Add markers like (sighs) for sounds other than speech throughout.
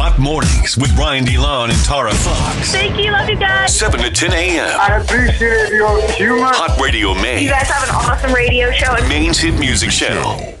Hot Mornings with Ryan DeLon and Tara Fox. Thank you. Love you guys. 7 to 10 a.m. I appreciate your humor. Hot Radio Maine. You guys have an awesome radio show. Maine's hit music channel.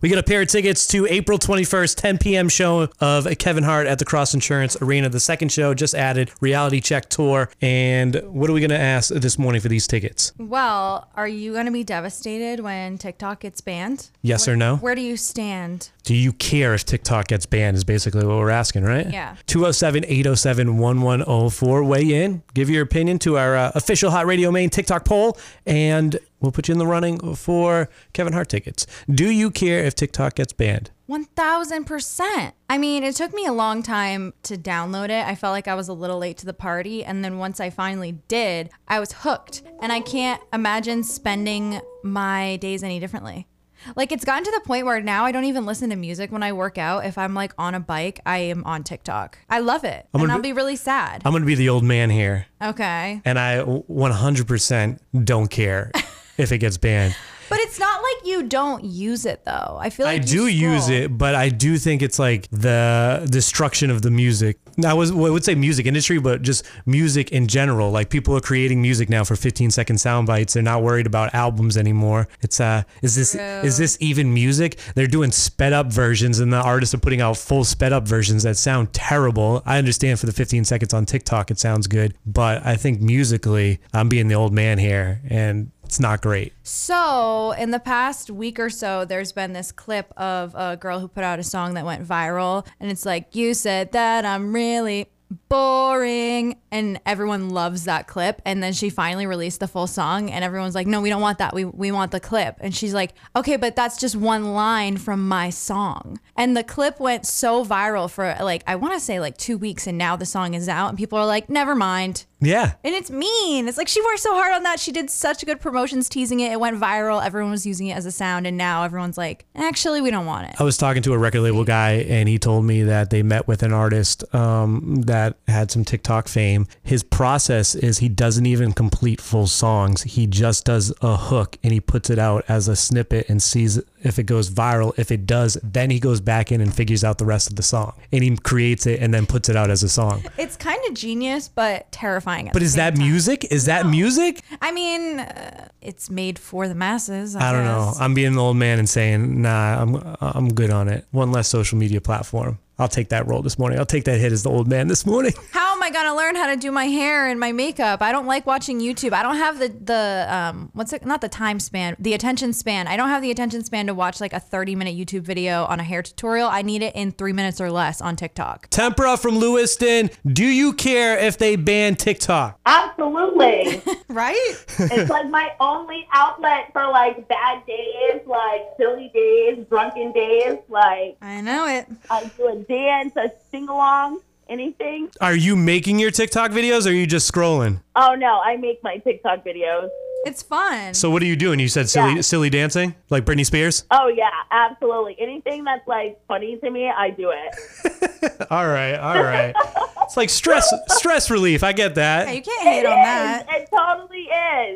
We got a pair of tickets to April 21st, 10 p.m. show of Kevin Hart at the Cross Insurance Arena. The second show just added Reality Check Tour. And what are we going to ask this morning for these tickets? Well, are you going to be devastated when TikTok gets banned? Yes or no? Where do you stand? Do you care if TikTok gets banned? Is basically what we're asking, right? Yeah. 207 807 1104. Weigh in, give your opinion to our uh, official Hot Radio Maine TikTok poll, and we'll put you in the running for Kevin Hart tickets. Do you care if TikTok gets banned? 1000%. I mean, it took me a long time to download it. I felt like I was a little late to the party. And then once I finally did, I was hooked. And I can't imagine spending my days any differently. Like, it's gotten to the point where now I don't even listen to music when I work out. If I'm like on a bike, I am on TikTok. I love it. and gonna I'll be- be really sad. I'm going to be the old man here, Okay. and I 100% don't care (laughs) if it gets banned. But it's not like you don't use it though. I feel like I you do use it, but I do think it's like the destruction of the music. I was I would say music industry, but just music in general. Like people are creating music now for 15 second sound bites. They're not worried about albums anymore. It's uh, is this is this even music? They're doing sped up versions, and the artists are putting out full sped up versions that sound terrible. I understand for the 15 seconds on TikTok, it sounds good, but I think musically, I'm being the old man here, and it's not great. So, in the past week or so, there's been this clip of a girl who put out a song that went viral, and it's like, You said that I'm really boring. And everyone loves that clip. And then she finally released the full song, and everyone's like, No, we don't want that. We, we want the clip. And she's like, Okay, but that's just one line from my song. And the clip went so viral for like, I want to say like two weeks, and now the song is out, and people are like, Never mind. Yeah. And it's mean. It's like she worked so hard on that. She did such good promotions teasing it. It went viral. Everyone was using it as a sound. And now everyone's like, actually, we don't want it. I was talking to a record label guy, and he told me that they met with an artist um, that had some TikTok fame. His process is he doesn't even complete full songs. He just does a hook and he puts it out as a snippet and sees if it goes viral. If it does, then he goes back in and figures out the rest of the song, and he creates it and then puts it out as a song. It's kind of genius, but terrifying. But is that time. music? Is that music? I mean, uh, it's made for the masses. I, I don't know. I'm being an old man and saying, nah, I'm I'm good on it. One less social media platform. I'll take that role this morning. I'll take that hit as the old man this morning. (laughs) How am I gonna learn how to do my hair and my makeup? I don't like watching YouTube. I don't have the the um what's it? Not the time span, the attention span. I don't have the attention span to watch like a 30 minute YouTube video on a hair tutorial. I need it in three minutes or less on TikTok. Tempera from Lewiston. Do you care if they ban TikTok? Absolutely. (laughs) Right? it's like my only outlet for like bad days, like silly days, drunken days. Like I know it. I do a dance, a sing along, anything. Are you making your TikTok videos or are you just scrolling? Oh no, I make my TikTok videos. It's fun. So what are you doing? You said silly Yeah. silly dancing? Like Britney Spears? Oh yeah, absolutely. Anything that's like funny to me, I do it. (laughs) All right, all right. it's like stress stress relief. I get that. Hey, you can't hate It on is. that. It totally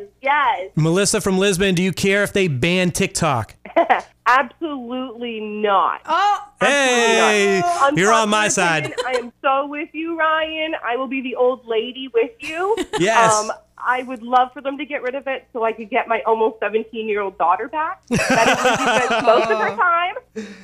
is. Yes. Melissa from Lisbon, do you care if they ban TikTok? (laughs) Absolutely not. Oh, Hey, you're on my side. I am so with you, Ryan. I will be the old lady with you. (laughs) Yes. Um, I would love for them to get rid of it so I could get my almost 17 year old daughter back. That is what she spends most of her time.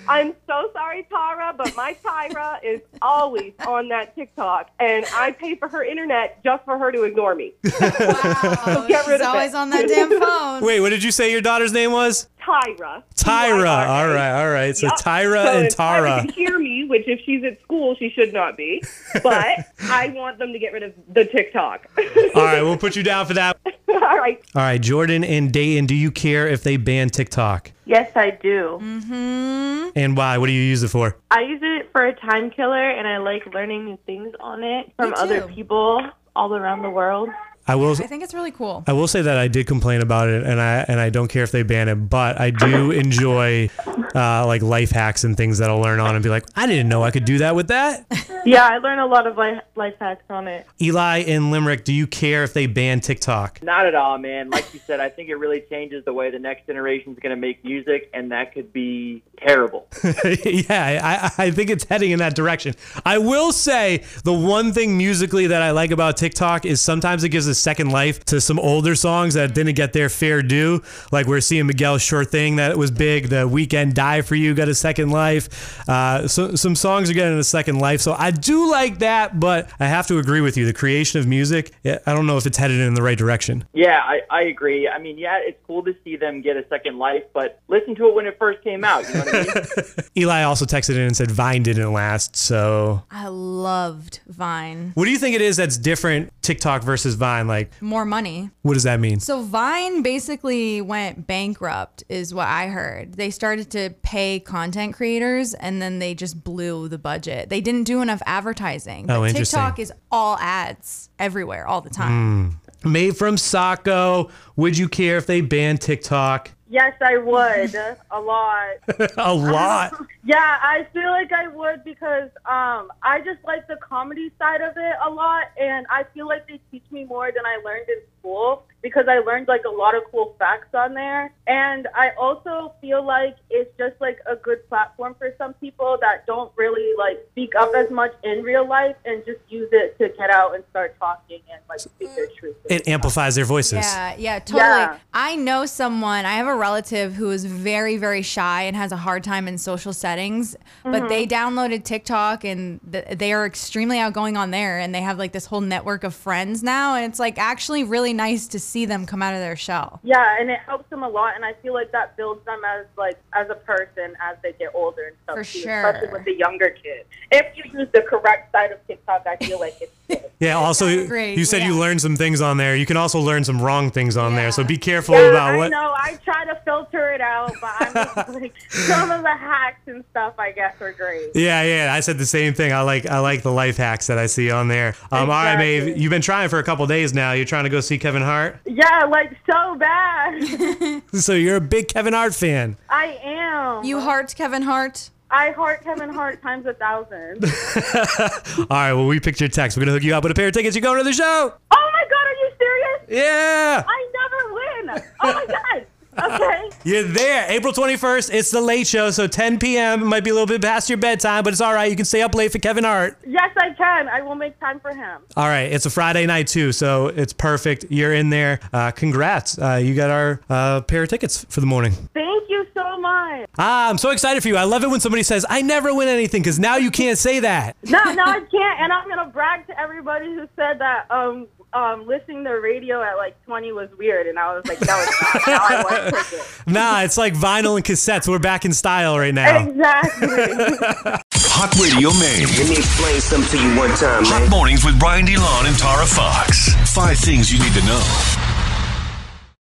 I'm so sorry, Tara, but my Tyra is always on that TikTok, and I pay for her internet just for her to ignore me. wow. (laughs) Get rid She's of always it. on that damn phone. Wait, what did you say your daughter's name was? Tyra. Tyra. T-Y-R-A. All right, all right. So Yep. Tyra So and if Tyra Tara. can hear me, which if she's at school, she should not be. (laughs) But I want them to get rid of the TikTok. (laughs) All right, we'll put you down for that. (laughs) All right. All right, Jordan and Dayton, do you care if they ban TikTok? Yes, I do. Mm-hmm. And why? What do you use it for? I use it for a time killer, and I like learning new things on it from other people all around the world. I will. I think it's really cool. I will say that I did complain about it, and I and I don't care if they ban it, but I do enjoy uh, like life hacks and things that I'll learn on and be like, I didn't know I could do that with that. (laughs) Yeah, I learned a lot of life, life hacks on it. Eli in Limerick, do you care if they ban TikTok? Not at all, man. Like you said, I think it really changes the way the next generation is going to make music, and that could be terrible. (laughs) yeah, I, I think it's heading in that direction. I will say the one thing musically that I like about TikTok is sometimes it gives a second life to some older songs that didn't get their fair due. Like we're seeing Miguel's Sure Thing that was big. The Weeknd Die for You got a second life. Uh, so, some songs are getting a second life. So I do like that, but I have to agree with you. The creation of music, I don't know if it's headed in the right direction. Yeah, I, I agree. I mean, yeah, it's cool to see them get a second life, but listen to it when it first came out. You know what I mean? (laughs) Eli also texted in and said Vine didn't last. So I loved Vine. what do you think it is that's different TikTok versus Vine? Like, More money. what does that mean? So Vine basically went bankrupt, is what I heard. They started to pay content creators, and then they just blew the budget. They didn't do enough advertising. Oh, but Oh, interesting. TikTok is all ads everywhere, all the time. Hmm. Made from Saco. Would you care if they banned TikTok? Yes, I would (laughs) a lot. a lot. (laughs) Yeah, I feel like I would because um, I just like the comedy side of it a lot, and I feel like they teach me more than I learned in school because I learned like a lot of cool facts on there. And I also feel like it's just like a good platform for some people that don't really like speak up as much in real life and just use it to get out and start talking and like speak their mm-hmm. truth. It amplifies their voices. Yeah, yeah, totally. Yeah. I know someone, I have a relative who is very, very shy and has a hard time in social settings, but they mm-hmm. downloaded TikTok and th- they are extremely outgoing on there and they have like this whole network of friends now. And it's like actually really nice to see them come out of their shell. Yeah, and it helps them a lot, and I feel like that builds them as like as a person as they get older and stuff. For too, sure. especially with the younger kids. If you use the correct side of TikTok, I feel like it's good. (laughs) Yeah, also, you- agree, you said you learned some things on there. You can also learn some wrong things on there. So be careful Yeah, about I what. know. I try to filter it out, but I'm just (laughs) like some of the hacks and stuff. I guess are great. Yeah, yeah, I said the same thing. I like I like the life hacks that I see on there. Um, All right, Maeve, you've been trying for a couple days now. You're trying to go see Kevin Hart. Yeah, like so bad. (laughs) So you're a big Kevin Hart fan. I am. You heart Kevin Hart? I heart Kevin Hart times a thousand. (laughs) All right, well, we picked your text. We're gonna hook you up with a pair of tickets. You're going to the show? oh my god, are you serious? Yeah, I never win. Oh my god. Okay. you're there. April 21st. It's the late show, so 10 p.m. It might be a little bit past your bedtime, but it's all right. You can stay up late for Kevin Hart. Yes, I can. I will make time for him. All right, it's a Friday night too, so it's perfect. You're in there. Uh, congrats. Uh, you got our uh, pair of tickets for the morning. Thank you so much. Ah, I'm so excited for you. I love it when somebody says, I never win anything, because now you can't say that. No, no, (laughs) I can't. And I'm gonna brag to everybody who said that um um listening to the radio at like 20 was weird, and I was like, no, it's not. Now I want tickets. (laughs) Nah, it's like vinyl and cassettes. We're back in style right now. Exactly. (laughs) Hot Radio Maine. Let me explain something to you one time, Hot man. mornings with Brian DeLon and Tara Fox. Five things you need to know.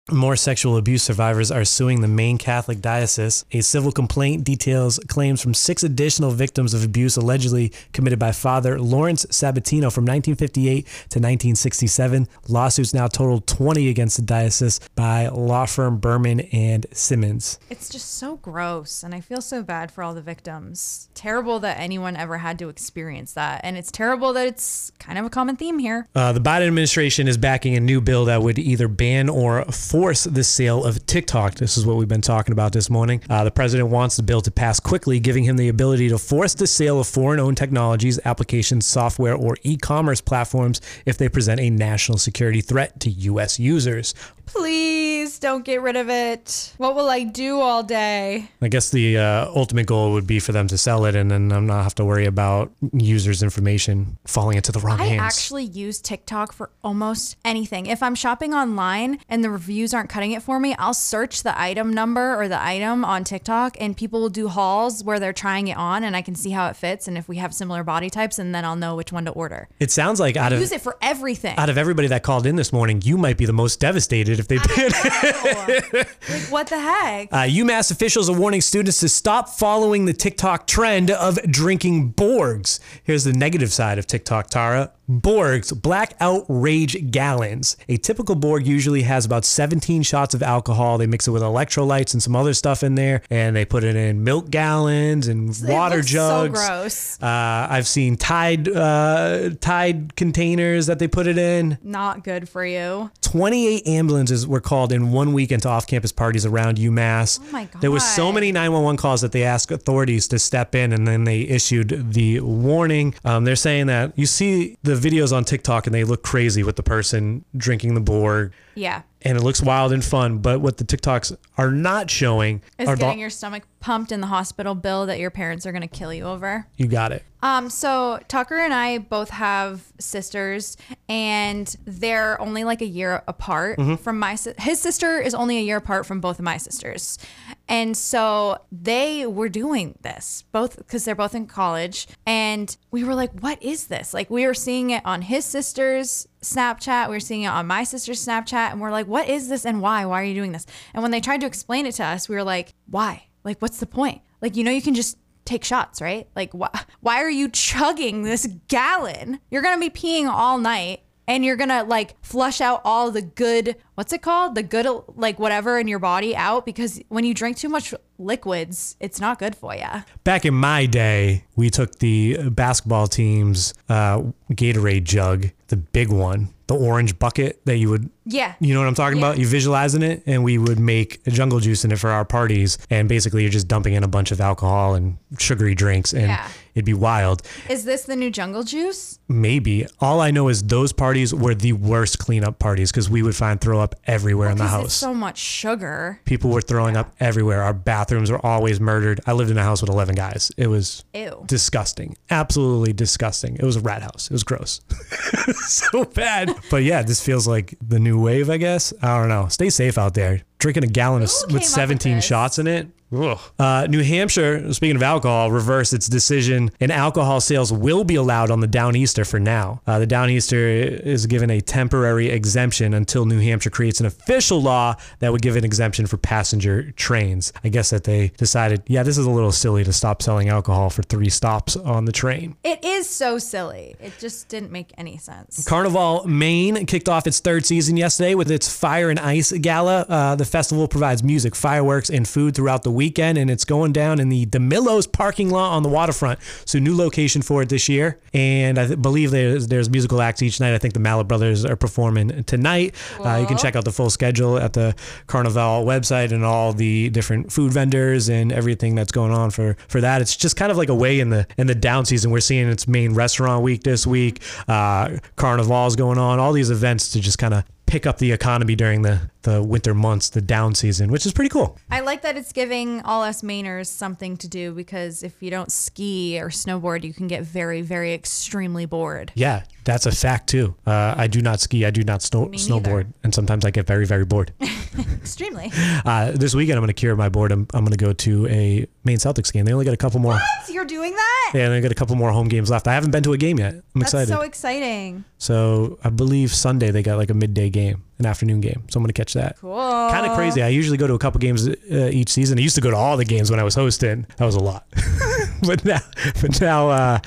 More sexual abuse survivors are suing the Maine Catholic Diocese. A civil complaint details claims from six additional victims of abuse allegedly committed by Father Lawrence Sabatino from 1958 to 1967. Lawsuits now total 20 against the diocese by law firm Berman and Simmons. It's just so gross. And I feel so bad for all the victims. Terrible that anyone ever had to experience that. And it's terrible that it's kind of a common theme here. Uh, the Biden administration is backing a new bill that would either ban or force the sale of TikTok. This is what we've been talking about this morning. Uh, the president wants the bill to pass quickly, giving him the ability to force the sale of foreign owned technologies, applications, software, or e commerce platforms if they present a national security threat to U.S. users. Please don't get rid of it. What will I do all day? I guess the uh, ultimate goal would be for them to sell it and then I'm not have to worry about users' information falling into the wrong I hands. I actually use TikTok for almost anything. If I'm shopping online and the reviews aren't cutting it for me, I'll search the item number or the item on TikTok and people will do hauls where they're trying it on and I can see how it fits and if we have similar body types and then I'll know which one to order. it sounds like out of Use it for everything. out of everybody that called in this morning, you might be the most devastated if they it. like what the heck? Uh, UMass officials are warning students to stop following the TikTok trend of drinking Borgs. Here's the negative side of TikTok, Tara. Borg's Blackout Rage Gallons. A typical Borg usually has about 17 shots of alcohol. They mix it with electrolytes and some other stuff in there, and they put it in milk gallons and water looks so jugs. gross. Uh, I've seen Tide uh, Tide containers that they put it in. Not good for you. 28 ambulances were called in one weekend to off-campus parties around UMass. Oh my god! There was so many 911 calls that they asked authorities to step in, and then they issued the warning. Um, they're saying that you see the videos on TikTok, and they look crazy with the person drinking the Borg, Yeah. And it looks wild and fun. But what the TikToks are not showing Is are the- getting your stomach pumped in the hospital bill that your parents are going to kill you over. you got it. Um, so Tucker and I both have sisters, and they're only like a year apart Mhm. from my. His sister is only a year apart from both of my sisters, and so they were doing this both because they're both in college, and we were like, "What is this?" Like we were seeing it on his sister's Snapchat, we were seeing it on my sister's Snapchat, and we're like, "What is this and why? Why are you doing this?" And when they tried to explain it to us, we were like, "Why? Like, what's the point? Like, you know, you can just." take shots, right? Like, wh- (laughs) why are you chugging this gallon? You're gonna be peeing all night, and you're gonna like flush out all the good, what's it called? The good, like whatever in your body out because when you drink too much liquids, it's not good for you. Back in my day, we took the basketball team's uh, Gatorade jug, the big one, the orange bucket that you would Yeah. You know what I'm talking about? You visualizing it, and we would make a jungle juice in it for our parties. And basically, you're just dumping in a bunch of alcohol and sugary drinks, and Yeah. it'd be wild. Is this the new jungle juice? Maybe. All I know is those parties were the worst cleanup parties because we would find throw up everywhere in the house. So much sugar. People were throwing up everywhere. Our bathrooms were always murdered. I lived in a house with 11 guys. It was Ew. disgusting. Absolutely disgusting. It was a rat house. It was gross. (laughs) so bad. But yeah, this feels like the new wave, I guess. I don't know. Stay safe out there. Drinking a gallon of, with 17 shots in it. Ugh. Uh, New Hampshire, speaking of alcohol, reversed its decision and alcohol sales will be allowed on the Downeaster for now. Uh, the Downeaster is given a temporary exemption until New Hampshire creates an official law that would give an exemption for passenger trains. I guess that they decided, yeah, this is a little silly to stop selling alcohol for three stops on the train. It is so silly. It just didn't make any sense. Carnaval Maine kicked off its third season yesterday with its Fire and Ice Gala. Uh, the festival provides music, fireworks, and food throughout the weekend, and it's going down in the DiMillo's parking lot on the waterfront. So, new location for it this year. And I th- believe there's, there's musical acts each night. I think the Mallett Brothers are performing tonight. Uh, you can check out the full schedule at the Carnaval website and all the different food vendors and everything that's going on for, for that. It's just kind of like a way in the in the down season. We're seeing its Maine Restaurant Week this week. Uh, Carnaval's going on. All these events to just kind of pick up the economy during the, the winter months, the down season, which is pretty cool. I like that it's giving all us Mainers something to do because if you don't ski or snowboard, you can get very, very extremely bored. Yeah, that's a fact too. Uh, I do not ski. I do not snow, snowboard, and sometimes I get very, very bored. (laughs) Extremely. Uh, this weekend, I'm going to cure my boredom. I'm going to go to a Maine Celtics game. They only got a couple more. So you're doing that? Yeah, they got a couple more home games left. I haven't been to a game yet. I'm excited. That's excited. so exciting. So I believe Sunday they got like a midday game, an afternoon game. So I'm gonna catch that. Cool. Kind of crazy. I usually go to a couple games uh, each season. I used to go to all the games when I was hosting. That was a lot. (laughs) but now, but now, uh,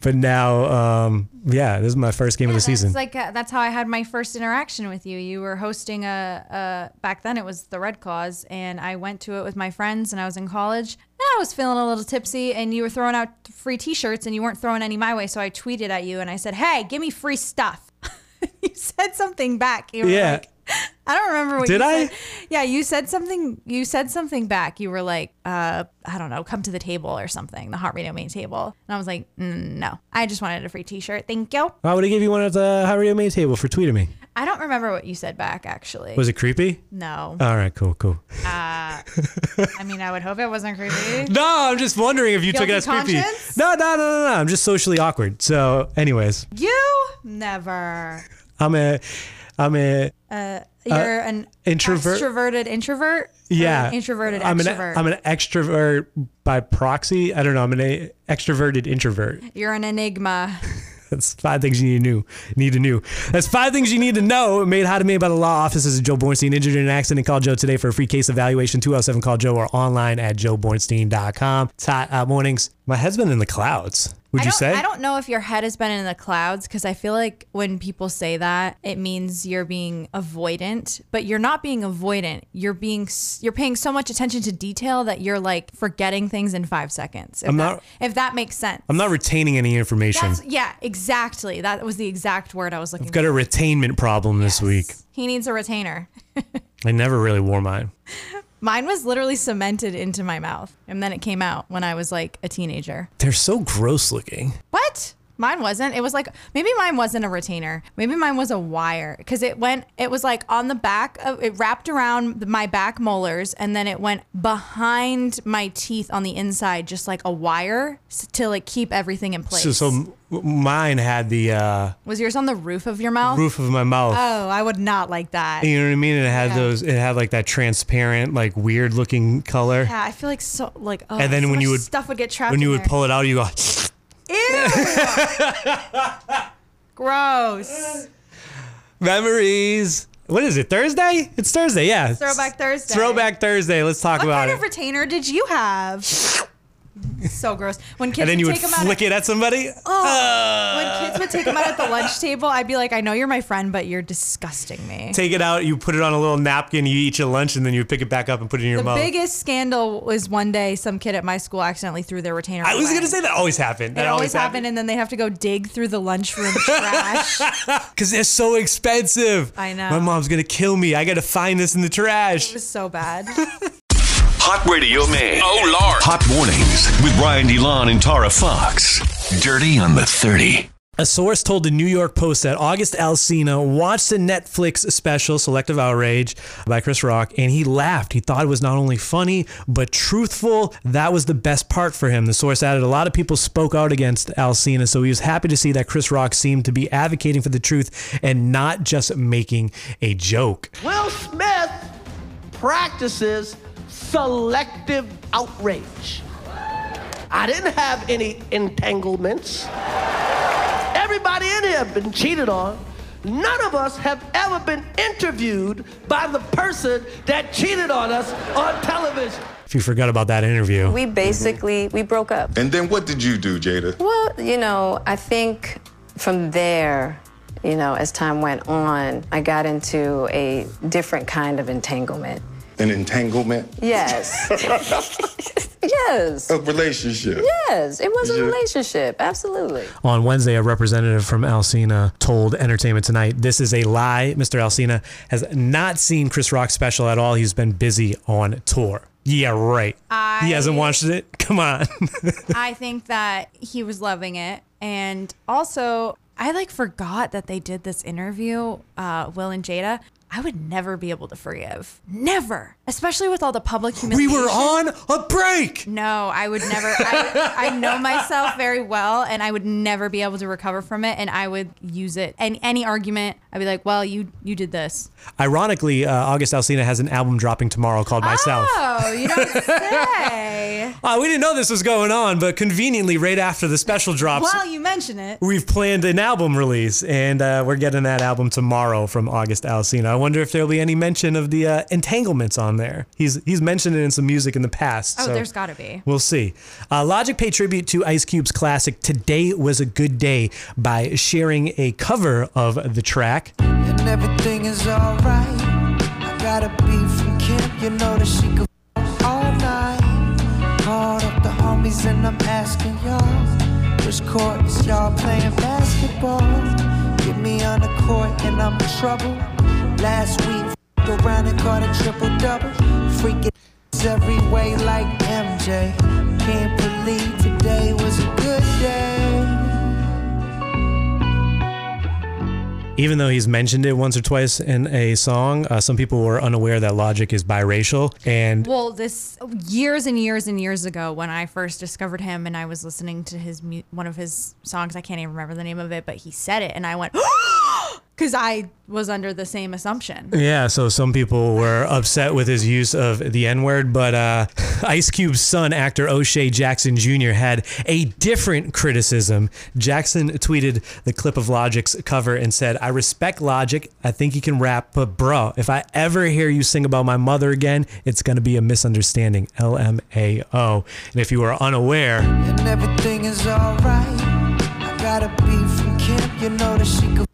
but now, um, yeah, this is my first game of the season. It's like uh, that's how I had my first interaction with you. You were hosting a, a back then it was the Red Claws, and I went to it with my friends, and I was in college, and I was feeling a little tipsy, and you were throwing out free T-shirts, and you weren't throwing any my way, so I tweeted at you, and I said, "Hey, give me free stuff." You (laughs) said something back. You were Yeah. like, (laughs) I don't remember what Did you I? said. Yeah, you said something. You said something back. You were like, uh, I don't know, come to the table or something, the Hot Radio Maine table. And I was like, mm, no, I just wanted a free T-shirt. Thank you. I would have give you one at the Hot Radio Maine table for tweeting me. I don't remember what you said back actually. Was it creepy? No. All right, cool, cool. Uh, (laughs) I mean, I would hope it wasn't creepy. No, I'm just wondering if you took it Guilty as creepy. No, no, no, no, no. I'm just socially awkward. So, anyways, You never. I'm a, I'm a, Uh, you're an introvert. extroverted introvert. yeah, introverted I'm extrovert. An, I'm an extrovert by proxy. I don't know. I'm an a, extroverted introvert. you're an enigma. (laughs) That's five things you need to know. Need to know. That's five things you need to know. Made how to made by the law offices of Joe Bornstein. Injured in an accident, call Joe today for a free case evaluation. 207 call Joe or online at joebornstein.com. It's hot uh, mornings. My head's been in the clouds. Would I you don't- say? I don't know if your head has been in the clouds because I feel like when people say that, it means you're being avoidant, but you're not being avoidant. You're being you're paying so much attention to detail that you're like forgetting things in five seconds. If I'm that, not- If that makes sense. I'm not retaining any information. That's, yeah, exactly. That was the exact word I was looking for. I've got for. a retainment problem this week. He needs a retainer. (laughs) I never really wore mine. Mine was literally cemented into my mouth, and then it came out when I was like a teenager. They're so gross looking. What? Mine wasn't. It was like maybe mine wasn't a retainer. Maybe mine was a wire because it went. It was like on the back of it wrapped around my back molars and then it went behind my teeth on the inside, just like a wire to like keep everything in place. So, so mine had the uh, was yours on the roof of your mouth? roof of my mouth. Oh, I would not like that. You know what I mean? It had Yeah. those. It had like that transparent, like weird looking color. Yeah, I feel like so like. Oh, And then so when you would- stuff would get trapped. When you in would pull it out, you go. Ew. (laughs) Gross. Memories. What is it? Thursday? It's Thursday. Yeah. Throwback Thursday. Throwback Thursday. Let's talk about it. What about kind it. of retainer did you have? so gross. When kids and then you would take them out flick it at somebody. Oh, when kids would take them out at the lunch table, I'd be like, I know you're my friend, but you're disgusting me. Take it out. You put it on a little napkin. You eat your lunch, and then you pick it back up and put it in your the mouth. biggest scandal was one day some kid at my school accidentally threw their retainer. I was gonna say that always happened. It That always happened, and then they have to go dig through the lunchroom (laughs) trash. because they're so expensive. I know. My mom's gonna kill me. I gotta find this in the trash. It was so bad. (laughs) Hot Radio Man. Oh, Lord. Hot Mornings with Ryan DeLon and Tara Fox. Dirty on the 30. A source told the New York Post that August Alsina watched the Netflix special Selective Outrage by Chris Rock and he laughed. He thought it was not only funny, but truthful. That was the best part for him. The source added a lot of people spoke out against Alsina, so he was happy to see that Chris Rock seemed to be advocating for the truth and not just making a joke. Will Smith practices selective outrage. I didn't have any entanglements. Everybody in here have been cheated on. None of us have ever been interviewed by the person that cheated on us on television. If you forgot about that interview. We basically we broke up. And then what did you do, Jada? Well, you know, I think from there, you know, as time went on, I got into a different kind of entanglement. An entanglement? Yes. (laughs) (laughs) yes. A relationship? Yes, it was a relationship. Absolutely. On Wednesday, a representative from Alsina told Entertainment Tonight, This is a lie. Mr. Alsina has not seen Chris Rock's special at all. He's been busy on tour. Yeah, right. he hasn't watched it? (laughs) Come on. (laughs) I think that he was loving it. And also, I like forgot that they did this interview, uh, Will and Jada. I would never be able to forgive. Never. Especially with all the public humiliation. we were on a break. No, I would never. I, I know myself very well, and I would never be able to recover from it. And I would use it. And any argument, I'd be like, "Well, you you did this." Ironically, uh, August Alsina has an album dropping tomorrow called Myself. Oh, you don't say. (laughs) Uh, we didn't know this was going on, but conveniently, right after the special drops, well, you mention it. we've planned an album release, and uh, we're getting that album tomorrow from August Alsina. I wonder if there'll be any mention of the uh, entanglements on there. He's he's mentioned it in some music in the past. Oh, so there's got to be. We'll see. Uh, Logic paid tribute to Ice Cube's classic "Today Was a Good Day" by sharing a cover of the track. and everything is alright. I got a beat from Kim, you know that she could all night. Called up the homies and I'm asking y'all, which court is y'all playing basketball? Get me on the court and I'm in trouble. Last week, f- around and caught a triple double. Freaking every way like MJ. Can't believe today was a good day. Even though he's mentioned it once or twice in a song, uh, some people were unaware that Logic is biracial. And Well, this years and years and years ago when I first discovered him and I was listening to his one of his songs, I can't even remember the name of it, but he said it and I went (gasps) because I was under the same assumption. Yeah, so some people were upset with his use of the N word, but uh, Ice Cube's son, actor O'Shea Jackson Jr., had a different criticism. Jackson tweeted the clip of Logic's cover and said, I respect Logic. I think he can rap, but bro, if I ever hear you sing about my mother again, it's going to be a misunderstanding. LMAO. And if you are unaware, and everything is alright. got a beat from Kim, you know that she could f- all night.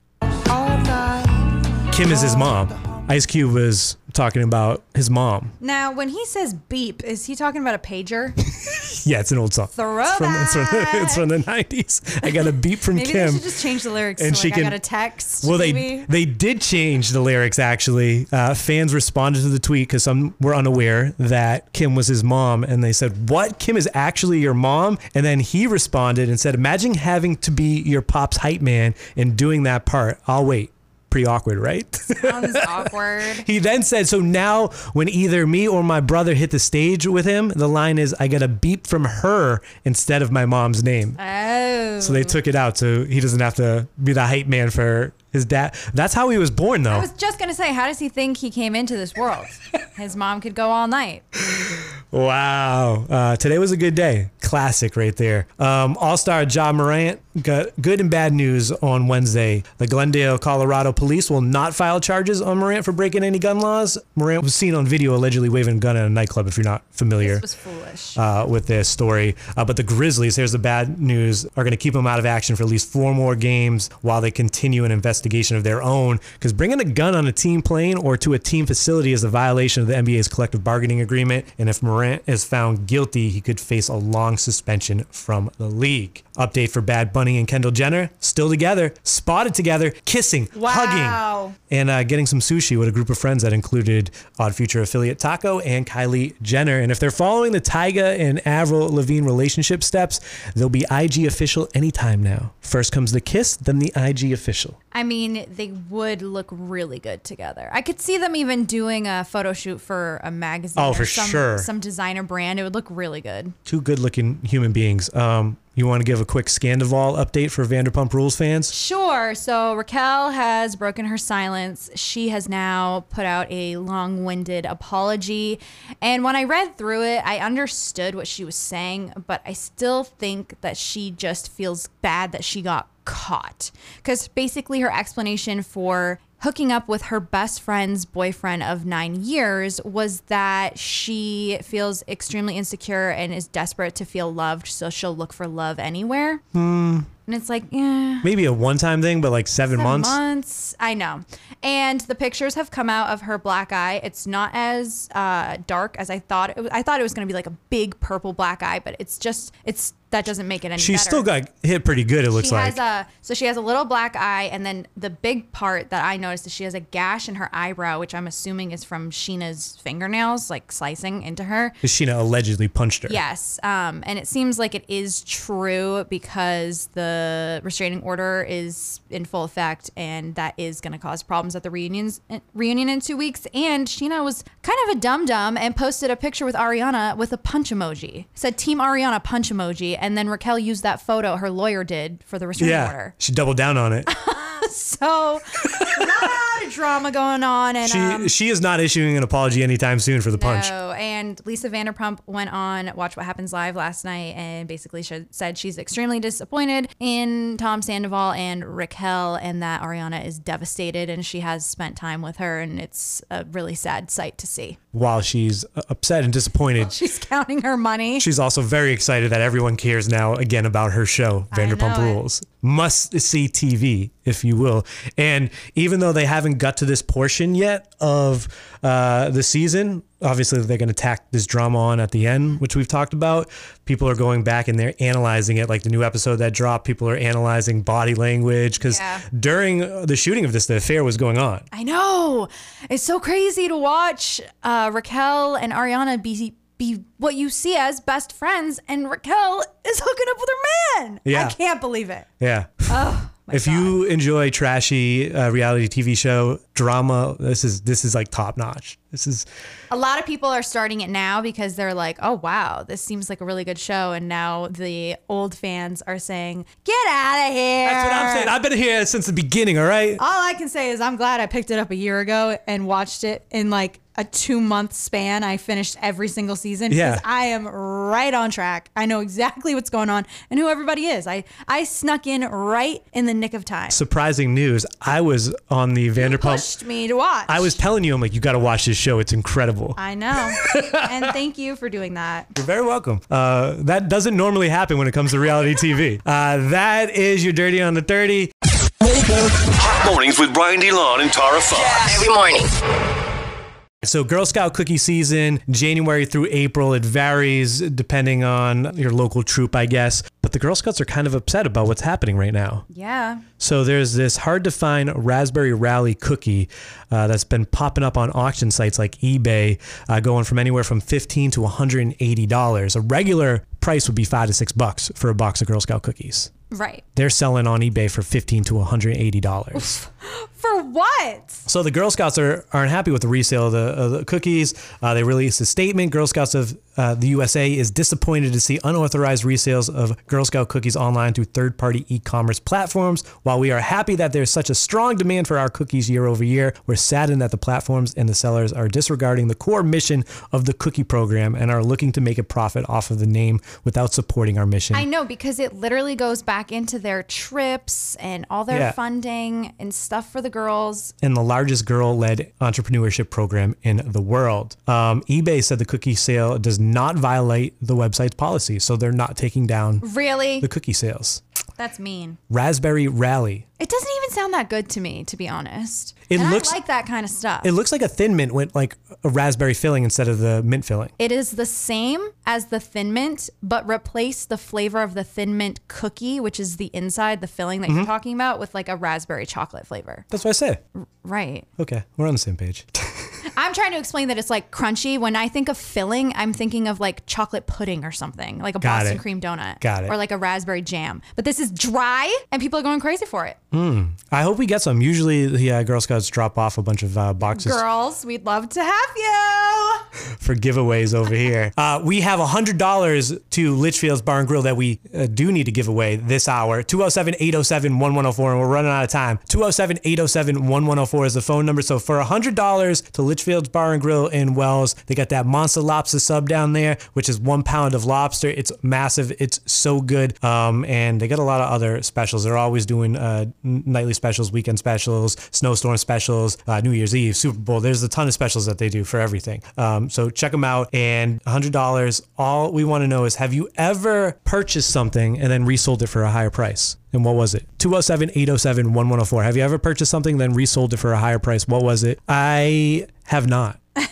Kim is his mom. Ice Cube was talking about his mom. Now, when he says beep, is he talking about a pager? (laughs) Yeah, it's an old song. It's from, it's from, it's from the 90s. I got a beep from Maybe Kim. they should just change the lyrics And she like, can- I got a text. Well, they they did change the lyrics actually. Uh, fans responded to the tweet because some were unaware that Kim was his mom, and they said, "What? Kim is actually your mom?" And then he responded and said, "Imagine having to be your pop's hype man and doing that part. I'll wait." Pretty awkward, right? Sounds (laughs) awkward. He then said, So now when either me or my brother hit the stage with him, the line is, I got a beep from her instead of my mom's name. Oh. So they took it out so he doesn't have to be the hype man for his dad. That's how he was born, though. I was just gonna say, how does he think he came into this world? (laughs) His mom could go all night. Wow. Uh, today was a good day. Classic right there. Um, All star Ja Morant got good and bad news on Wednesday. The Glendale, Colorado police will not file charges on Morant for breaking any gun laws. Morant was seen on video allegedly waving a gun at a nightclub, if you're not familiar. This was foolish. Uh, with this story. Uh, but the Grizzlies, here's the bad news, are going to keep him out of action for at least four more games while they continue an investigation of their own. Because bringing a gun on a team plane or to a team facility is a violation of the NBA's collective bargaining agreement. And if Morant is found guilty, he could face a long suspension from the league. Update for Bad Bunny and Kendall Jenner, still together, spotted together, kissing, Wow. hugging, and uh, getting some sushi with a group of friends that included Odd Future affiliate Taco and Kylie Jenner. And if they're following the Tyga and Avril Lavigne relationship steps, they'll be IG official anytime now. First comes the kiss, then the IG official. I mean, they would look really good together. I could see them even doing a photo shoot for a magazine. Oh, or for some, sure. Some designer brand. It would look really good. Two good looking human beings. Um, you want to give a quick Scandoval update for Vanderpump Rules fans? Sure. So Raquel has broken her silence. She has now put out a long winded apology. And when I read through it, I understood what she was saying, but I still think that she just feels bad that she got caught. Because basically, her explanation for hooking up with her best friend's boyfriend of nine years was that she feels extremely insecure and is desperate to feel loved, so she'll look for love anywhere. Hmm. And it's like, yeah. Maybe a one time thing, but like seven, Seven months. months. I know. And the pictures have come out of her black eye. It's not as uh, dark as I thought. It was, I thought it was going to be like a big purple black eye, but it's just it's that doesn't make it any She's better. still got hit pretty good, it looks she like. has a so she has a little black eye, and then the big part that I noticed is she has a gash in her eyebrow, which I'm assuming is from Scheana's fingernails, like slicing into her. Because Scheana allegedly punched her. Yes, um, and it seems like it is true because the restraining order is in full effect, and that is going to cause problems at the reunions reunion in two weeks. And Scheana was kind of a dum dum and posted a picture with Ariana with a punch emoji. Said Team Ariana punch emoji, and then Raquel used that photo her lawyer did for the restraining Yeah. order. She doubled down on it. (laughs) So (laughs) of drama going on, and she um, she is not issuing an apology anytime soon for the punch. No, and Lisa Vanderpump went on Watch What Happens Live last night and basically said she's extremely disappointed in Tom Sandoval and Raquel, and that Ariana is devastated, and she has spent time with her, and it's a really sad sight to see. While she's uh, upset and disappointed, She's counting her money. she's also very excited that everyone cares now again about her show, Vanderpump know it. Rules. Must see TV, if you will. And even though they haven't got to this portion yet of uh, the season, obviously they're going to tack this drama on at the end, which we've talked about. People are going back and they're analyzing it, like the new episode that dropped. People are analyzing body language because Yeah. during the shooting of this, the affair was going on. I know. It's so crazy to watch uh, Raquel and Ariana be be what you see as best friends, and Raquel is hooking up with her man. Yeah. I can't believe it. Yeah. Oh, if you enjoy trashy uh, reality TV show drama, this is this is like top notch. This is A lot of people are starting it now because they're like, oh, wow, this seems like a really good show. And now the old fans are saying, get out of here. that's what I'm saying. I've been here since the beginning. All right. All I can say is I'm glad I picked it up a year ago and watched it in like a two month span, I finished every single season Yeah. because I am right on track. I know exactly what's going on and who everybody is. I, I snuck in right in the nick of time. Surprising news. I was on the Vanderpump. Pushed me to watch. I was telling you, I'm like, you got to watch this show. It's incredible. I know. (laughs) and thank you for doing that. You're very welcome. Uh, that doesn't normally happen when it comes to reality TV. Uh, that is your Dirty on the 30. Hot mornings with Brian DeLon and Tara Fox. Every morning. So, Girl Scout cookie season, January through April, it varies depending on your local troop, I guess. But the Girl Scouts are kind of upset about what's happening right now. Yeah. So there's this hard to find raspberry rally cookie uh, that's been popping up on auction sites like eBay, uh, going from anywhere from 15 to 180 dollars. A regular price would be five to six bucks for a box of Girl Scout cookies. Right. They're selling on eBay for 15 to 180 dollars. For what? So the Girl Scouts are aren't happy with the resale of the, of the cookies. Uh, they released a statement. Girl Scouts of uh, the USA is disappointed to see unauthorized resales of Girl Scout cookies online through third-party e-commerce platforms. While we are happy that there's such a strong demand for our cookies year over year, we're saddened that the platforms and the sellers are disregarding the core mission of the cookie program and are looking to make a profit off of the name without supporting our mission. I know because it literally goes back into their trips and all their Yeah. funding and stuff for the girls. and the largest girl-led entrepreneurship program in the world. Um, eBay said the cookie sale does not violate the website's policy, so they're not taking down Really? the cookie sales. That's mean. Raspberry Rally. It doesn't even sound that good to me, to be honest. It And looks- I like that kind of stuff. It looks like a thin mint with like a raspberry filling instead of the mint filling. It is the same as the Thin Mint, but replace the flavor of the Thin Mint cookie, which is the inside, the filling that you're Mhm. talking about, with like a raspberry chocolate flavor. That's what I say. Right. Okay, we're on the same page. (laughs) I'm trying to explain that it's like crunchy. When I think of filling, I'm thinking of like chocolate pudding or something, like a Got Boston it. cream donut. Got it. Or like a raspberry jam. But this is dry and people are going crazy for it. Hmm. I hope we get some. Usually, the uh, Girl Scouts drop off a bunch of uh, boxes Girls, we'd love to have you. (laughs) for giveaways over here. (laughs) Uh, we have $100 to Litchfield's Bar and Grill that we uh, do need to give away this hour. 207 807 1104, and we're running out of time. 207 807 1104 is the phone number. So for $100 to Litchfield's Bar and Grill in Wells, they got that Monster Lobster sub down there, which is one pound of lobster. It's massive, it's so good. Um, and they got a lot of other specials. They're always doing uh, nightly specials, weekend specials, snowstorm specials, uh, New Year's Eve, Super Bowl. There's a ton of specials that they do for everything. Um, so check them out. And $100, all we want to know is have you ever purchased something and then resold it for a higher price? And what was it? 207 807 1104. Have you ever purchased something, then resold it for a higher price? What was it? I have not. (laughs) but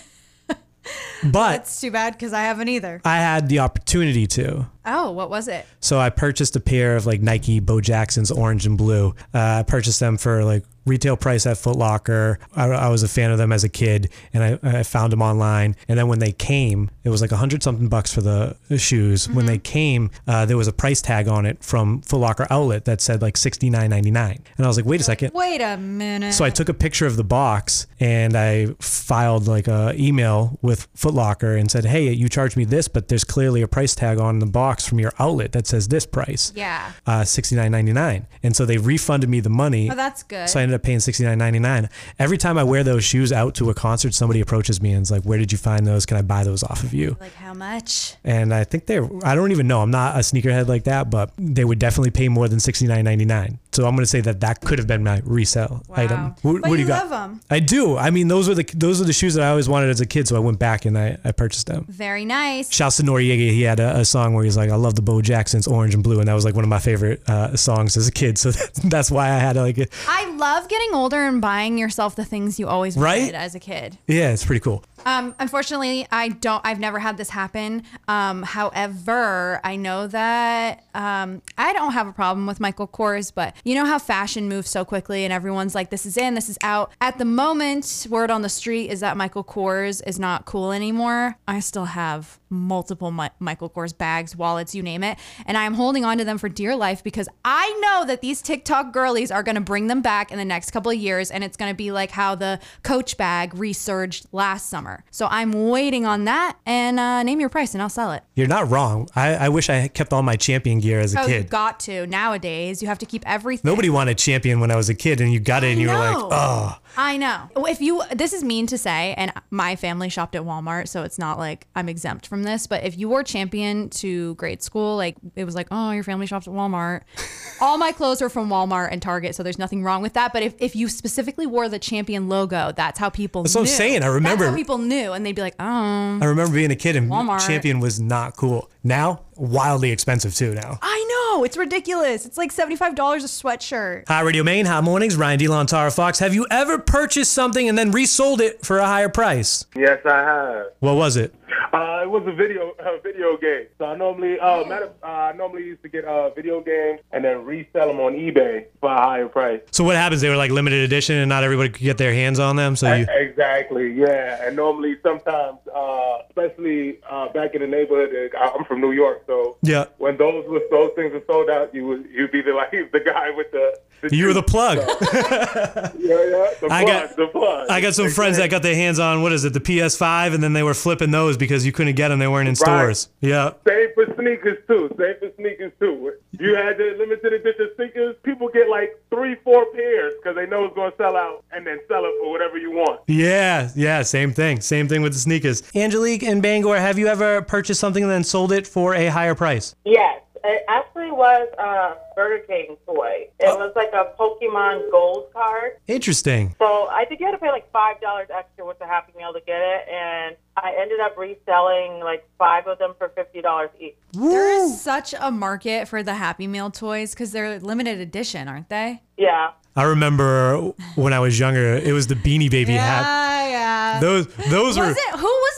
That's too bad because I haven't either. I had the opportunity to. Oh, what was it? So I purchased a pair of like Nike Bo Jacksons orange and blue. Uh, I purchased them for like retail price at Foot Locker. I, I was a fan of them as a kid and I, I found them online. And then when they came, it was like a hundred something bucks for the shoes. When they came, uh, there was a price tag on it from Foot Locker outlet that said like sixty nine ninety nine. And I was like, wait a second. Wait a minute. So I took a picture of the box and I filed like a email with Foot Locker and said, "Hey, you charged me this, but there's clearly a price tag on the box from your outlet that says this price, Yeah. uh, sixty nine ninety nine. And so they refunded me the money. Oh, that's good. So I ended up paying sixty nine ninety nine. Every time I wear those shoes out to a concert, somebody approaches me and is like, "Where did you find those? Can I buy those off of you?" Like how much? And I think they're, I don't even know. I'm not a sneakerhead like that, but they would definitely pay more than $69.99. So I'm going to say that that could have been my resale item. What, But what do you you got? love 'em. I do. I mean, those were the those are the shoes that I always wanted as a kid. So I went back and I, I purchased them. Very nice. Shouts to Noreaga. He had a, a song where he's like, "I love the Bo Jackson's Orange and Blue," and that was like one of my favorite uh, songs as a kid. (laughs) So that's why I had like, a, I love getting older and buying yourself the things you always Right? wanted as a kid. yeah, it's pretty cool. Um, unfortunately, I don't. I've never had this happen. Um, however, I know that um, I don't have a problem with Michael Kors, but you know how fashion moves so quickly, and everyone's like, "This is in, this is out." At the moment, word on the street is that Michael Kors is not cool anymore. I still have multiple Mi- Michael Kors bags, wallets, you name it, and I am holding on to them for dear life because I know that these TikTok girlies are going to bring them back in the next couple of years, and it's going to be like how the Coach bag resurged last summer. So I'm waiting on that and uh, name your price and I'll sell it. You're not wrong. I, I wish I had kept all my champion gear as a oh, you kid. got to. Nowadays, you have to keep everything. Nobody wanted champion when I was a kid, and you got it, and you were like, oh. I know. If you, this is mean to say, and my family shopped at Walmart, so it's not like I'm exempt from this. But if you wore Champion to grade school, like it was like, oh, your family shopped at Walmart. (laughs) All my clothes are from Walmart and Target, so there's nothing wrong with that. But if, if you specifically wore the Champion logo, that's how people That's knew. what I'm saying. I remember- That's how people knew, and they'd be like, oh. I remember being a kid, and Walmart. champion was not cool. Now, wildly expensive too. Now. I know. It's ridiculous. It's like $75 a sweatshirt. Hi, Radio Maine. Hot mornings. Ryan DeLon, Tara Fox. Have you ever purchased something and then resold it for a higher price? Yes, I have. What was it? Uh, it was a video a video game. So I normally uh, matter, uh, I normally used to get uh, video games and then resell them on eBay for a higher price. So what happens? They were like limited edition, and not everybody could get their hands on them. So you. Exactly, yeah. And normally, sometimes, uh, especially uh, back in the neighborhood, uh, I'm from New York, so Yeah. when those was, those things were sold out, you would you'd be the like (laughs) the guy with the. The You were the plug. (laughs) yeah, yeah. The I plug, got- the plug. I got some friends that got their hands on what is it, the PS5, and then they were flipping those because you couldn't get them; they weren't in Right. stores. Yeah. Same for sneakers too. Same for sneakers too. You had the limited edition sneakers. People get like three, four pairs because they know it's going to sell out, and then sell it for whatever you want. Yeah, yeah, same thing. Same thing with the sneakers. Angelique and Bangor, have you ever purchased something and then sold it for a higher price? Yes, it actually was a Burger King toy. It oh. was like a Pokemon Gold card. Interesting. So I think you had to pay like five dollars extra with the Happy Meal to get it, and I ended up reselling like five of them for fifty dollars each. There is such a market for the Happy Meal toys because they're limited edition, aren't they? Yeah. I remember when I was younger, it was the Beanie Baby hat. Yeah, yeah. Those those was were it? Who was who from your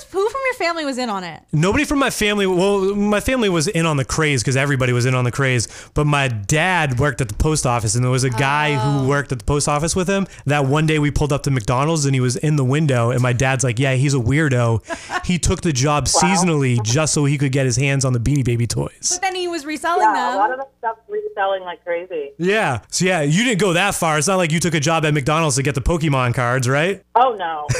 family was in on it? nobody from my family. Well, my family was in on the craze because everybody was in on the craze. But my dad worked at the post office, and there was a guy Oh. who worked at the post office with him. That one day we pulled up to McDonald's, and he was in the window, and my dad's like, "Yeah, he's a weirdo. he took the job seasonally just so he could get his hands on the Beanie Baby toys." But then he was reselling Yeah, them. a lot of the stuff reselling like crazy. Yeah. So yeah, you didn't go that far. It's not like you took a job at McDonald's to get the Pokemon cards, right? Oh no. (laughs)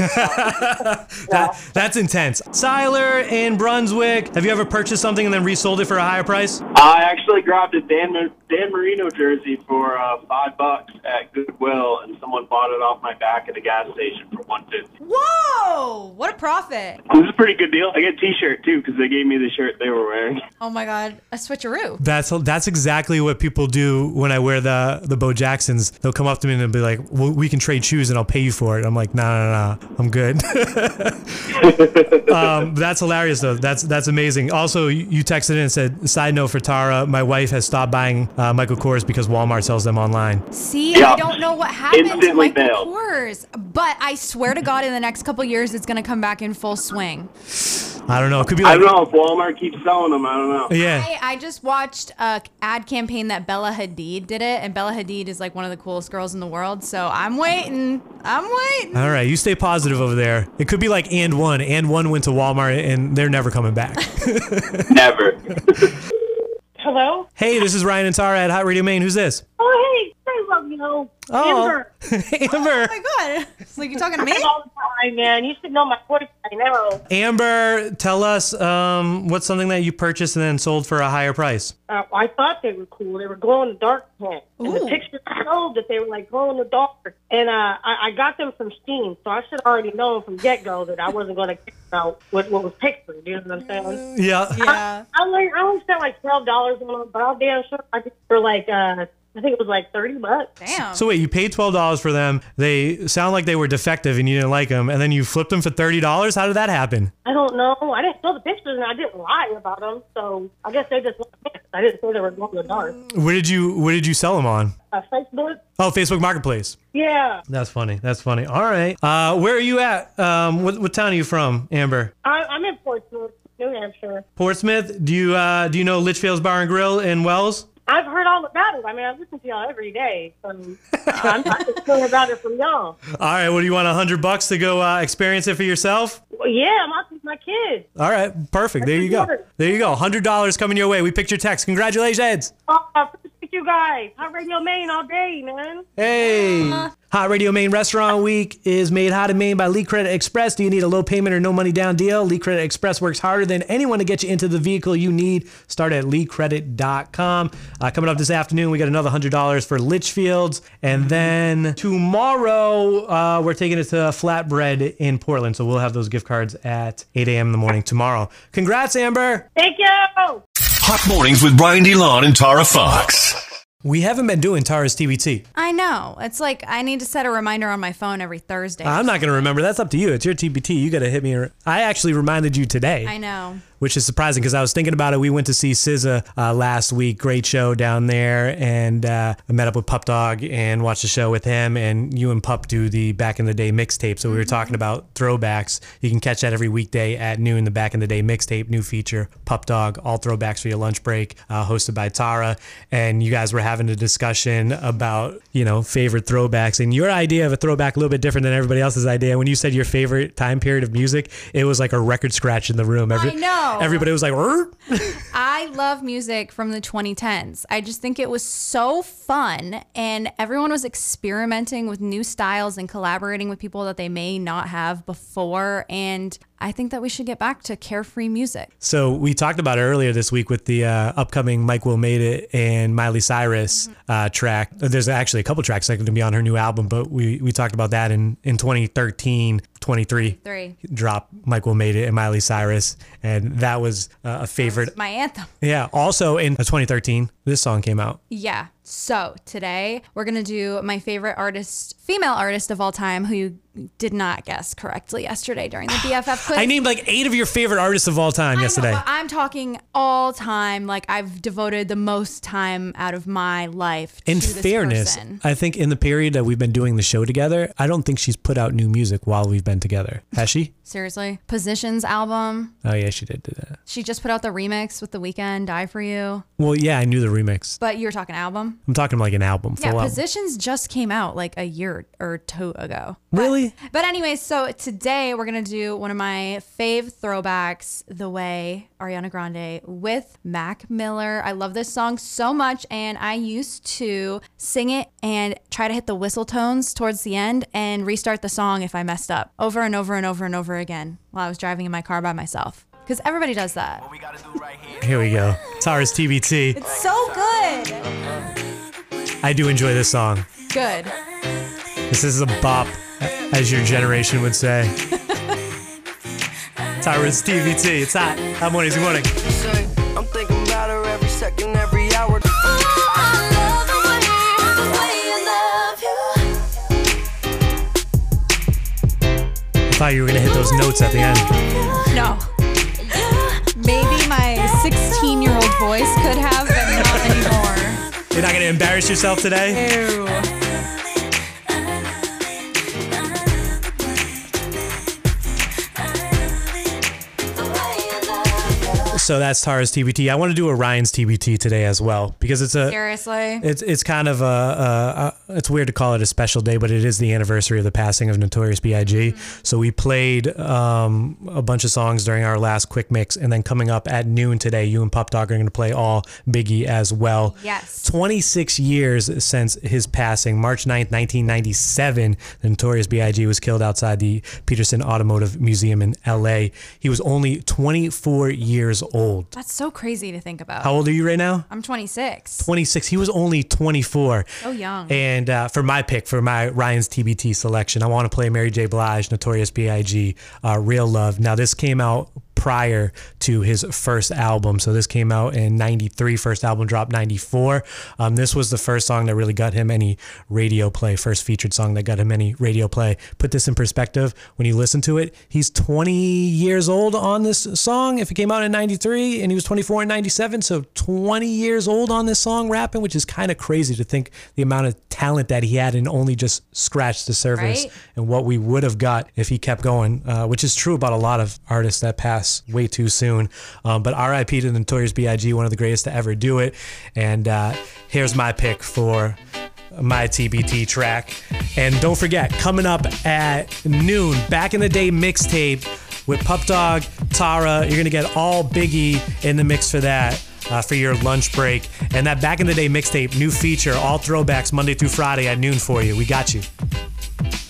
That that's intense. Siler in Brunswick, have you ever purchased something and then resold it for a higher price? I actually grabbed a Dan, Dan Marino jersey for uh, five bucks at Goodwill, and someone bought it off my back at a gas station for one fifty. Whoa! What a profit! This is a pretty good deal. I get a T-shirt too because they gave me the shirt they were wearing. Oh my god, a switcheroo. That's that's exactly what people do when I wear the the Bo Jacksons. They'll come up to me and they'll be like, well, "We can trade shoes and I'll pay you for it." I'm like, "No, no, no, I'm good." (laughs) (laughs) um, (laughs) that's hilarious though. That's that's amazing. Also, you you texted in and said, "Side note for Tara, my wife has stopped buying uh, Michael Kors because Walmart sells them online." See, Yeah. I don't know what happened to Michael bailed. Kors, but I swear to God, in the next couple years, it's gonna come back in full swing. I don't know. It could be like. I don't know if Walmart keeps selling them. I don't know. Yeah. I, I just watched a ad campaign that Bella Hadid did it, and Bella Hadid is like one of the coolest girls in the world. So I'm waiting. I'm waiting. All right, you stay positive over there. It could be like and one. And one went to Walmart and they're never coming back. (laughs) Never. (laughs) Hello? hey, this is Ryan and Tara at Hot Radio Maine. Who's this? Oh, hey, I love you. Oh. Amber. (laughs) Amber. Oh my God. It's like you're talking to me? (laughs) All the time, man. You should know my voice by now. Amber, tell us um, what's something that you purchased and then sold for a higher price. Uh, I thought they were cool. They were glow in the dark pants. And the picture pictures showed that they were like glow in the dark. And uh, I, I got them from Steam, so I should already know from get go that I wasn't going to care about what, what was pictured. You know what I'm saying? Yeah. Yeah. I, only, I only spent like twelve dollars on them, but I'm damn sure I did for like uh, I think it was like thirty bucks. Damn. So wait, you paid twelve dollars for them. They sound like they were defective and you didn't like them, and then you flipped them for thirty dollars. How did that happen? I don't know. I didn't show the pictures and I didn't lie about them, so I guess they just. I didn't say they were glow in the dark. Where did you Where did you sell them on? Uh, Facebook. Oh, Facebook Marketplace. Yeah. That's funny. That's funny. All right. Uh, where are you at? Um, what, what town are you from, Amber? I, I'm in Portsmouth, New Hampshire. Portsmouth. Do you uh, Do you know Litchfield's Bar and Grill in Wells? I've heard all about it. I mean, I listen to y'all every day, so I'm not just hearing about it from y'all. (laughs) All right. What do you want? A hundred bucks to go uh, experience it for yourself? Well, yeah, I'm out with my kids. All right. Perfect. There you go. There you go. Hundred dollars coming your way. We picked your text. Congratulations. Oh, You guys. Hot Radio Maine all day, man. Hey. Hot Radio Maine Restaurant Week is made hot in Maine by Lee Credit Express. Do you need a low payment or no money down deal? Lee Credit Express works harder than anyone to get you into the vehicle you need. Start at leecredit.com. Uh, coming up this afternoon, we got another $100 for Litchfields. And then tomorrow, uh, we're taking it to Flatbread in Portland. So we'll have those gift cards at 8 a.m. in the morning tomorrow. Congrats, Amber. Thank you. Hot mornings with Ryan DeLon and Tara Fox. We haven't been doing Tara's TBT. I know. It's like I need to set a reminder on my phone every Thursday. I'm not going to remember. That's up to you. It's your TBT. You got to hit me. I actually reminded you today. I know. Which is surprising because I was thinking about it. We went to see SZA uh, last week, great show down there, and uh, I met up with Pup Dog and watched the show with him. And you and Pup do the back in the day mixtape, so we were talking about throwbacks. You can catch that every weekday at noon. The back in the day mixtape, new feature, Pup Dog, all throwbacks for your lunch break, uh, hosted by Tara. And you guys were having a discussion about you know favorite throwbacks, and your idea of a throwback a little bit different than everybody else's idea. When you said your favorite time period of music, it was like a record scratch in the room. Every, I know. Everybody was like, "Er?" I love music from the 2010s. I just think it was so fun, and everyone was experimenting with new styles and collaborating with people that they may not have before. And I think that we should get back to carefree music. So we talked about it earlier this week with the uh, upcoming Mike Will Made It and Miley Cyrus uh, track. There's actually a couple tracks that are going to be on her new album, but we, we talked about that in, in 2013, 23. Three. Drop Mike Will Made It and Miley Cyrus. And that was uh, a favorite. My anthem. (laughs) Yeah. Also in 2013, this song came out. Yeah. So today we're gonna do my favorite artist, female artist of all time, who you did not guess correctly yesterday during the BFF (sighs) quiz. I named like eight of your favorite artists of all time yesterday. But I'm talking all time. Like I've devoted the most time out of my life. To In fairness, person. I think in the period that we've been doing the show together, I don't think she's put out new music while we've been together. Has she? (laughs) seriously, Positions album. Oh yeah, she did do that. She just put out the remix with The Weeknd "Die for You." Well, yeah, I knew the remix. But you're talking album. I'm talking like an album. Yeah, full album. Positions just came out like a year or two ago. Really? But anyways, so today we're gonna do one of my fave throwbacks, "The Way," Ariana Grande with Mac Miller. I love this song so much, and I used to sing it and try to hit the whistle tones towards the end and restart the song if I messed up over and over and over and over again while I was driving in my car by myself. Because everybody does that. Here we go. Tara's TBT. It's so good. I do enjoy this song. Good. This is a bop, as your generation would say. (laughs) Tara's TBT. It's hot. Hot mornings. Good morning. I'm thinking about her every second, every hour. I thought you were gonna hit those notes at the end. No. Maybe my 16 year old voice could have, but not anymore. You're not gonna embarrass yourself today. Ew. So that's Tara's TBT. I want to do a Ryan's TBT today as well because it's a Seriously? It's it's kind of a, a, a it's weird to call it a special day, but it is the anniversary of the passing of Notorious B.I.G. So we played um, a bunch of songs during our last quick mix, and then coming up at noon today, you and Pup Dog are going to play all Biggie as well. Yes. 26 years since his passing, March 9th, 1997, the Notorious B.I.G. was killed outside the Petersen Automotive Museum in L.A. He was only 24 years old. That's so crazy to think about. How old are you right now? I'm 26. 26. He was only 24. So young. And uh, for my pick, for my Ryan's TBT selection, I want to play Mary J. Blige, Notorious B.I.G., uh, Real Love. Now, this came out prior to his first album. So this came out in 93, first album dropped 94. Um, this was the first song that really got him any radio play, first featured song that got him any radio play. Put this in perspective, when you listen to it, he's 20 years old on this song. If it came out in 93 and he was 24 in 97, so 20 years old on this song rapping, which is kind of crazy to think the amount of talent that he had and only just scratched the surface Right? and what we would have got if he kept going, uh, which is true about a lot of artists that way too soon. Um, but RIP to the Notorious B.I.G., one of the greatest to ever do it. And uh, here's my pick for my TBT track. And don't forget, coming up at noon, back in the day mixtape with Pup Dog, Tara. You're going to get all Biggie in the mix for that. Uh, for your lunch break. And that back in the day mixtape, new feature, all throwbacks Monday through Friday at noon for you. We got you.